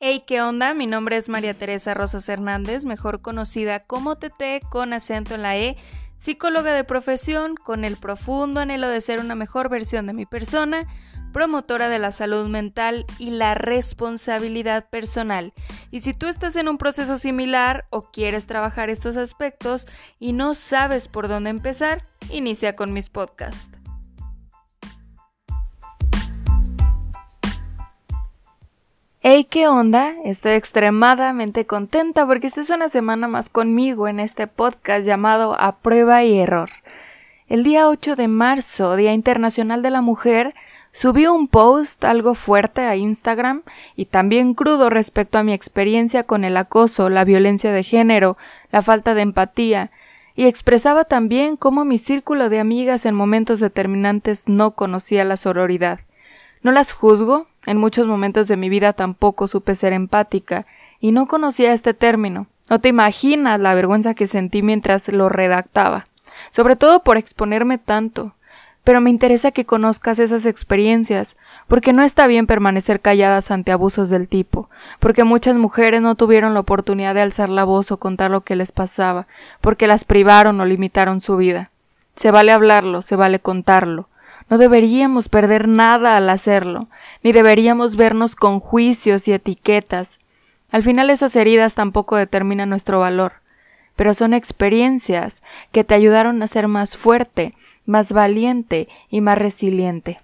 Hey, ¿qué onda? Mi nombre es María Teresa Rosas Hernández, mejor conocida como TT con acento en la E, psicóloga de profesión con el profundo anhelo de ser una mejor versión de mi persona, promotora de la salud mental y la responsabilidad personal. Y si tú estás en un proceso similar o quieres trabajar estos aspectos y no sabes por dónde empezar, inicia con mis podcasts. Hey, ¿qué onda? Estoy extremadamente contenta porque esta es una semana más conmigo en este podcast llamado A Prueba y Error. El día 8 de marzo, Día Internacional de la Mujer, subí un post algo fuerte a Instagram y también crudo respecto a mi experiencia con el acoso, la violencia de género, la falta de empatía, y expresaba también cómo mi círculo de amigas en momentos determinantes no conocía la sororidad. No las juzgo, en muchos momentos de mi vida tampoco supe ser empática y no conocía este término. No te imaginas la vergüenza que sentí mientras lo redactaba, sobre todo por exponerme tanto. Pero me interesa que conozcas esas experiencias, porque no está bien permanecer calladas ante abusos del tipo, porque muchas mujeres no tuvieron la oportunidad de alzar la voz o contar lo que les pasaba, porque las privaron o limitaron su vida. Se vale hablarlo, se vale contarlo, no deberíamos perder nada al hacerlo, ni deberíamos vernos con juicios y etiquetas. Al final esas heridas tampoco determinan nuestro valor, pero son experiencias que te ayudaron a ser más fuerte, más valiente y más resiliente.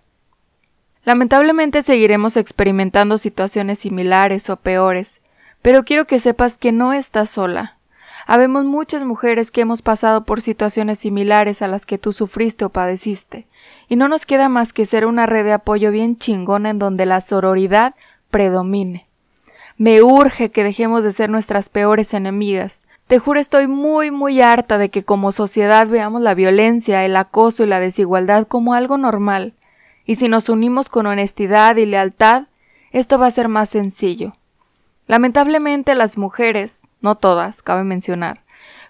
Lamentablemente seguiremos experimentando situaciones similares o peores, pero quiero que sepas que no estás sola. Habemos muchas mujeres que hemos pasado por situaciones similares a las que tú sufriste o padeciste, y no nos queda más que ser una red de apoyo bien chingona en donde la sororidad predomine. Me urge que dejemos de ser nuestras peores enemigas. Te juro estoy muy muy harta de que como sociedad veamos la violencia, el acoso y la desigualdad como algo normal. Y si nos unimos con honestidad y lealtad, esto va a ser más sencillo. Lamentablemente las mujeres, no todas, cabe mencionar,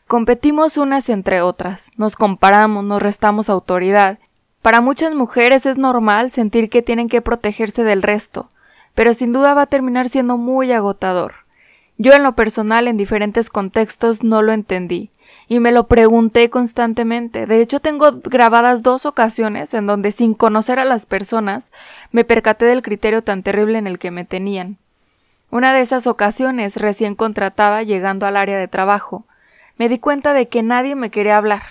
competimos unas entre otras, nos comparamos, nos restamos autoridad. Para muchas mujeres es normal sentir que tienen que protegerse del resto, pero sin duda va a terminar siendo muy agotador. Yo en lo personal en diferentes contextos no lo entendí, y me lo pregunté constantemente. De hecho, tengo grabadas dos ocasiones en donde, sin conocer a las personas, me percaté del criterio tan terrible en el que me tenían. Una de esas ocasiones, recién contratada, llegando al área de trabajo, me di cuenta de que nadie me quería hablar.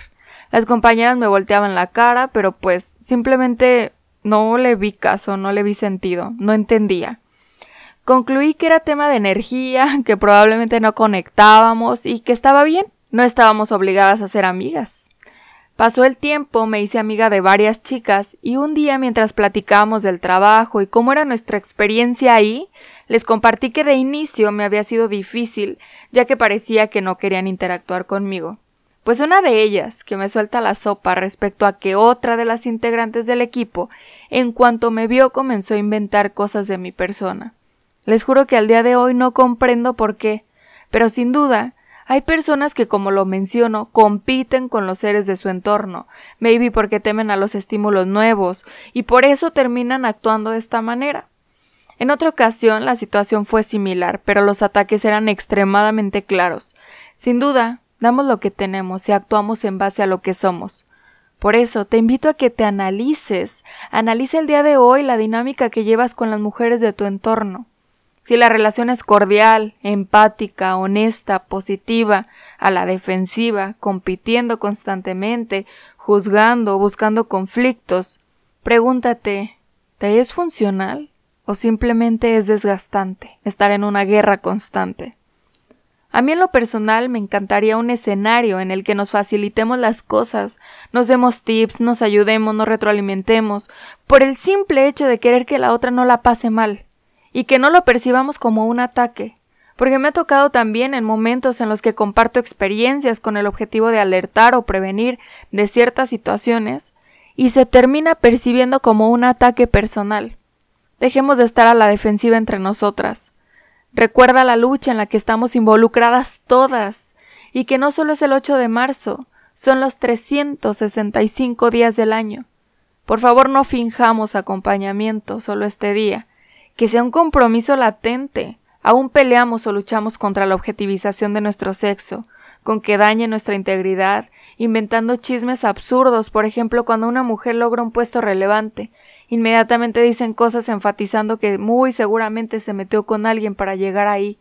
Las compañeras me volteaban la cara, pero pues simplemente no le vi caso, no le vi sentido, no entendía. Concluí que era tema de energía, que probablemente no conectábamos y que estaba bien, no estábamos obligadas a ser amigas. Pasó el tiempo, me hice amiga de varias chicas y un día mientras platicábamos del trabajo y cómo era nuestra experiencia ahí, les compartí que de inicio me había sido difícil, ya que parecía que no querían interactuar conmigo. Pues una de ellas, que me suelta la sopa respecto a que otra de las integrantes del equipo, en cuanto me vio comenzó a inventar cosas de mi persona. Les juro que al día de hoy no comprendo por qué, pero sin duda hay personas que, como lo menciono, compiten con los seres de su entorno, maybe porque temen a los estímulos nuevos, y por eso terminan actuando de esta manera. En otra ocasión la situación fue similar, pero los ataques eran extremadamente claros. Sin duda, damos lo que tenemos y actuamos en base a lo que somos. Por eso te invito a que te analices, analice el día de hoy la dinámica que llevas con las mujeres de tu entorno. Si la relación es cordial, empática, honesta, positiva, a la defensiva, compitiendo constantemente, juzgando, buscando conflictos, pregúntate, ¿te es funcional? o simplemente es desgastante estar en una guerra constante. A mí en lo personal me encantaría un escenario en el que nos facilitemos las cosas, nos demos tips, nos ayudemos, nos retroalimentemos, por el simple hecho de querer que la otra no la pase mal, y que no lo percibamos como un ataque, porque me ha tocado también en momentos en los que comparto experiencias con el objetivo de alertar o prevenir de ciertas situaciones, y se termina percibiendo como un ataque personal. Dejemos de estar a la defensiva entre nosotras. Recuerda la lucha en la que estamos involucradas todas, y que no solo es el 8 de marzo, son los 365 días del año. Por favor, no finjamos acompañamiento solo este día, que sea un compromiso latente. Aún peleamos o luchamos contra la objetivización de nuestro sexo, con que dañe nuestra integridad, inventando chismes absurdos, por ejemplo, cuando una mujer logra un puesto relevante, inmediatamente dicen cosas enfatizando que muy seguramente se metió con alguien para llegar ahí,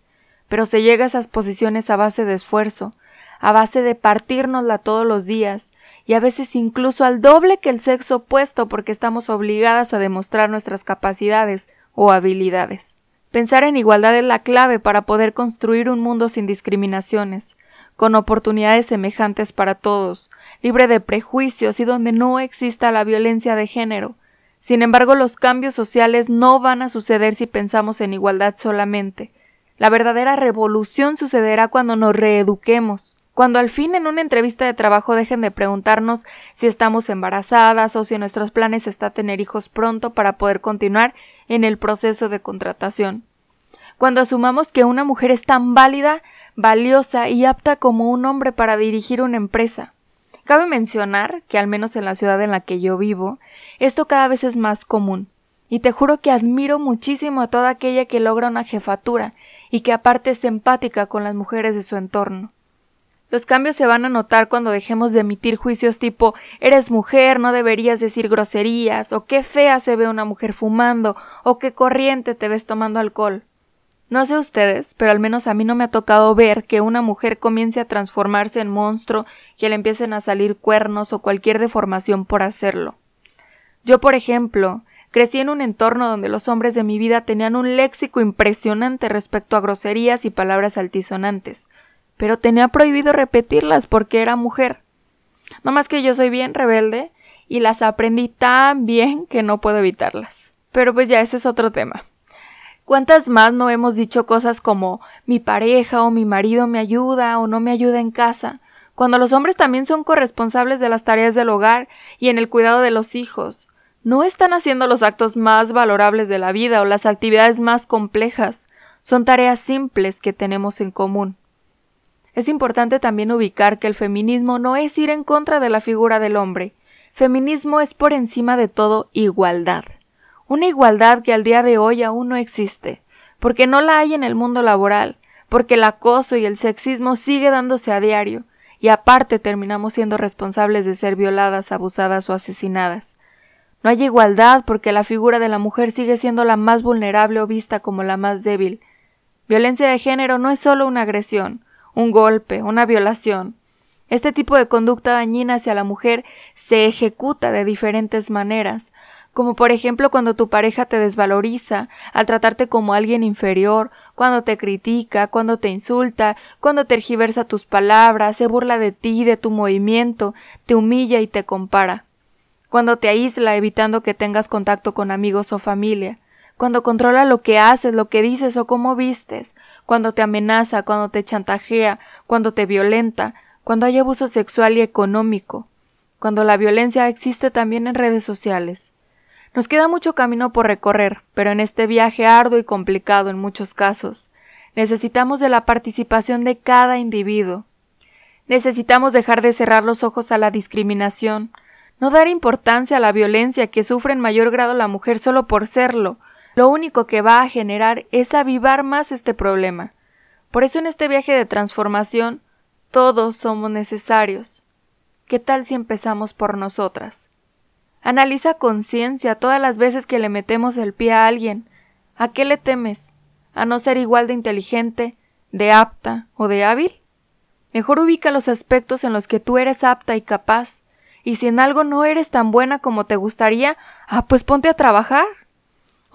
pero se llega a esas posiciones a base de esfuerzo, a base de partírnosla todos los días, y a veces incluso al doble que el sexo opuesto porque estamos obligadas a demostrar nuestras capacidades o habilidades. Pensar en igualdad es la clave para poder construir un mundo sin discriminaciones, con oportunidades semejantes para todos, libre de prejuicios y donde no exista la violencia de género. Sin embargo, los cambios sociales no van a suceder si pensamos en igualdad solamente. La verdadera revolución sucederá cuando nos reeduquemos, cuando al fin en una entrevista de trabajo dejen de preguntarnos si estamos embarazadas o si nuestros planes está tener hijos pronto para poder continuar en el proceso de contratación. Cuando asumamos que una mujer es tan válida, valiosa y apta como un hombre para dirigir una empresa. Cabe mencionar que, al menos en la ciudad en la que yo vivo, esto cada vez es más común. Y te juro que admiro muchísimo a toda aquella que logra una jefatura y que aparte es empática con las mujeres de su entorno. Los cambios se van a notar cuando dejemos de emitir juicios tipo eres mujer, no deberías decir groserías, o qué fea se ve una mujer fumando, o qué corriente te ves tomando alcohol. No sé ustedes, pero al menos a mí no me ha tocado ver que una mujer comience a transformarse en monstruo, que le empiecen a salir cuernos o cualquier deformación por hacerlo. Yo, por ejemplo, crecí en un entorno donde los hombres de mi vida tenían un léxico impresionante respecto a groserías y palabras altisonantes pero tenía prohibido repetirlas porque era mujer. No más que yo soy bien rebelde y las aprendí tan bien que no puedo evitarlas. Pero pues ya ese es otro tema. ¿Cuántas más no hemos dicho cosas como mi pareja o mi marido me ayuda o no me ayuda en casa? Cuando los hombres también son corresponsables de las tareas del hogar y en el cuidado de los hijos. No están haciendo los actos más valorables de la vida o las actividades más complejas. Son tareas simples que tenemos en común. Es importante también ubicar que el feminismo no es ir en contra de la figura del hombre. Feminismo es por encima de todo igualdad. Una igualdad que al día de hoy aún no existe, porque no la hay en el mundo laboral, porque el acoso y el sexismo sigue dándose a diario, y aparte terminamos siendo responsables de ser violadas, abusadas o asesinadas. No hay igualdad porque la figura de la mujer sigue siendo la más vulnerable o vista como la más débil. Violencia de género no es solo una agresión, un golpe, una violación. Este tipo de conducta dañina hacia la mujer se ejecuta de diferentes maneras, como por ejemplo cuando tu pareja te desvaloriza, al tratarte como alguien inferior, cuando te critica, cuando te insulta, cuando tergiversa tus palabras, se burla de ti, de tu movimiento, te humilla y te compara, cuando te aísla evitando que tengas contacto con amigos o familia, cuando controla lo que haces, lo que dices o cómo vistes, cuando te amenaza, cuando te chantajea, cuando te violenta, cuando hay abuso sexual y económico, cuando la violencia existe también en redes sociales. Nos queda mucho camino por recorrer, pero en este viaje arduo y complicado en muchos casos, necesitamos de la participación de cada individuo. Necesitamos dejar de cerrar los ojos a la discriminación, no dar importancia a la violencia que sufre en mayor grado la mujer solo por serlo, lo único que va a generar es avivar más este problema. Por eso en este viaje de transformación todos somos necesarios. ¿Qué tal si empezamos por nosotras? Analiza conciencia todas las veces que le metemos el pie a alguien. ¿A qué le temes? ¿A no ser igual de inteligente, de apta o de hábil? Mejor ubica los aspectos en los que tú eres apta y capaz, y si en algo no eres tan buena como te gustaría, ah, pues ponte a trabajar.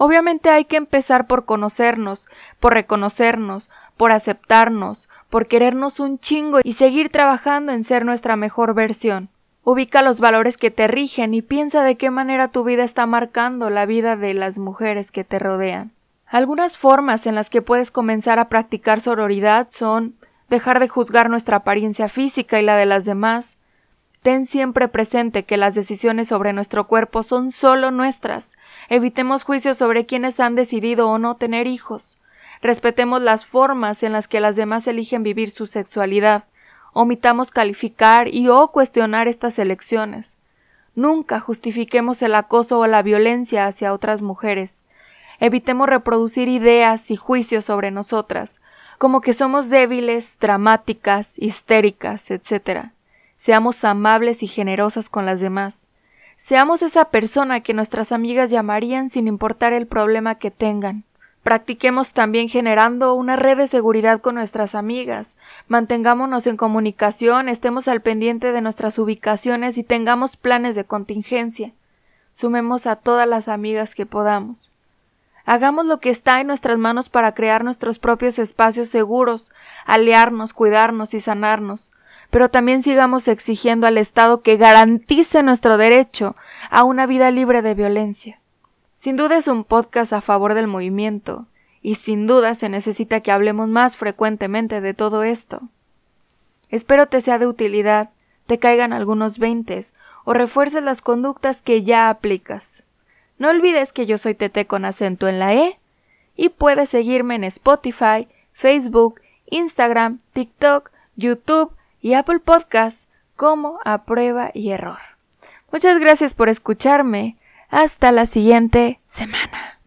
Obviamente hay que empezar por conocernos, por reconocernos, por aceptarnos, por querernos un chingo y seguir trabajando en ser nuestra mejor versión. Ubica los valores que te rigen y piensa de qué manera tu vida está marcando la vida de las mujeres que te rodean. Algunas formas en las que puedes comenzar a practicar sororidad son dejar de juzgar nuestra apariencia física y la de las demás. Ten siempre presente que las decisiones sobre nuestro cuerpo son solo nuestras Evitemos juicios sobre quienes han decidido o no tener hijos. Respetemos las formas en las que las demás eligen vivir su sexualidad. Omitamos calificar y o cuestionar estas elecciones. Nunca justifiquemos el acoso o la violencia hacia otras mujeres. Evitemos reproducir ideas y juicios sobre nosotras, como que somos débiles, dramáticas, histéricas, etc. Seamos amables y generosas con las demás. Seamos esa persona que nuestras amigas llamarían sin importar el problema que tengan. Practiquemos también generando una red de seguridad con nuestras amigas. Mantengámonos en comunicación, estemos al pendiente de nuestras ubicaciones y tengamos planes de contingencia. Sumemos a todas las amigas que podamos. Hagamos lo que está en nuestras manos para crear nuestros propios espacios seguros, aliarnos, cuidarnos y sanarnos, pero también sigamos exigiendo al Estado que garantice nuestro derecho a una vida libre de violencia. Sin duda es un podcast a favor del movimiento, y sin duda se necesita que hablemos más frecuentemente de todo esto. Espero te sea de utilidad, te caigan algunos veintes o refuerces las conductas que ya aplicas. No olvides que yo soy Tete con acento en la E y puedes seguirme en Spotify, Facebook, Instagram, TikTok, YouTube y Apple Podcasts como a prueba y error. Muchas gracias por escucharme. Hasta la siguiente semana.